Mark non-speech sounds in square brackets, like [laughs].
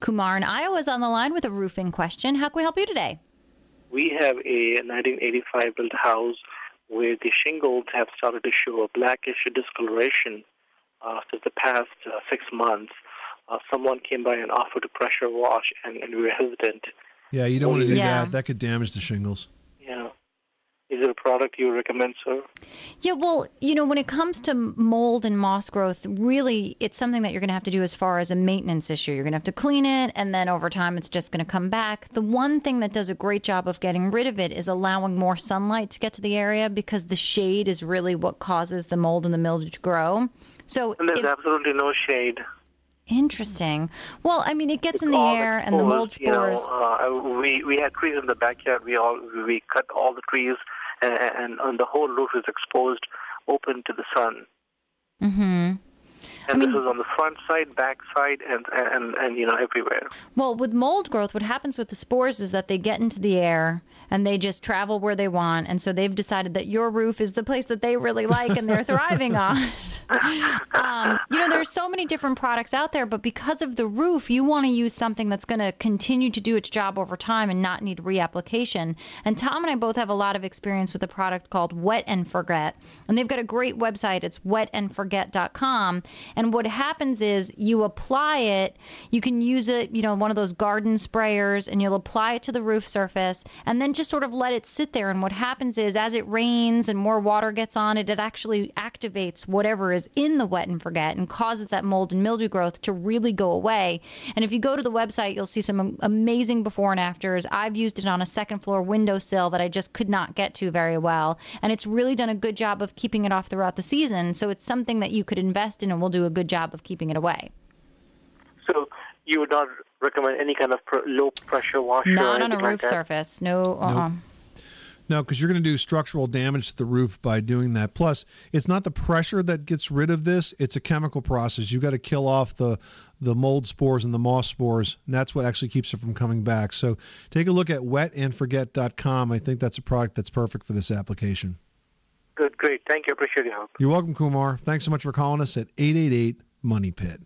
Kumar in Iowa is on the line with a roofing question. How can we help you today? We have a 1985 built house where the shingles have started to show a blackish discoloration uh, since the past uh, six months. Uh, someone came by and offered to pressure wash, and, and we were hesitant. Yeah, you don't want to do Yeah. that. That could damage the shingles. Yeah. Is it a product you recommend, sir? Yeah, well, you know, when it comes to mold and moss growth, really, it's something that you're going to have to do as far as a maintenance issue. You're going to have to clean it, and then over time, it's just going to come back. The one thing that does a great job of getting rid of it is allowing more sunlight to get to the area because the shade is really what causes the mold and the mildew to grow. So, And there's if- absolutely no shade. interesting. Well, I mean, it gets It's in the air, and the mold exposed, you know, spores. uh, we we had trees in the backyard. We all we cut all the trees, and, and, the whole roof is exposed, open to the sun. hmm And mean- this is on the front side, back side, and, and and you know everywhere. Well, with mold growth, what happens with the spores is that they get into the air and they just travel where they want. And so they've decided that your roof is the place that they really like and they're thriving on. [laughs] um, you know, there's so many different products out there, but because of the roof, you want to use something that's going to continue to do its job over time and not need reapplication. And Tom and I both have a lot of experience with a product called Wet and Forget. And they've got a great website. It's wetandforget.com. And what happens is you apply it, you can use it, you know, one of those garden sprayers, and you'll apply it to the roof surface and then just sort of let it sit there. And what happens is as it rains and more water gets on it, it actually activates whatever is in the wet and forget and causes that mold and mildew growth to really go away. And if you go to the website, you'll see some amazing before and afters. I've used it on a second floor windowsill that I just could not get to very well. And it's really done a good job of keeping it off throughout the season. So it's something that you could invest in and will do a good job of keeping it away. So you would not recommend any kind of pr- low pressure washer? Not on a anything like roof surface. No. Uh-uh. No, because you're going to do structural damage to the roof by doing that. Plus, it's not the pressure that gets rid of this; it's a chemical process. You've got to kill off the the mold spores and the moss spores, and that's what actually keeps it from coming back. So, take a look at wetandforget.com. I think that's a product that's perfect for this application. Good, great. Thank you. Appreciate your help. You're welcome, Kumar. Thanks so much for calling us at 888 Money Pit.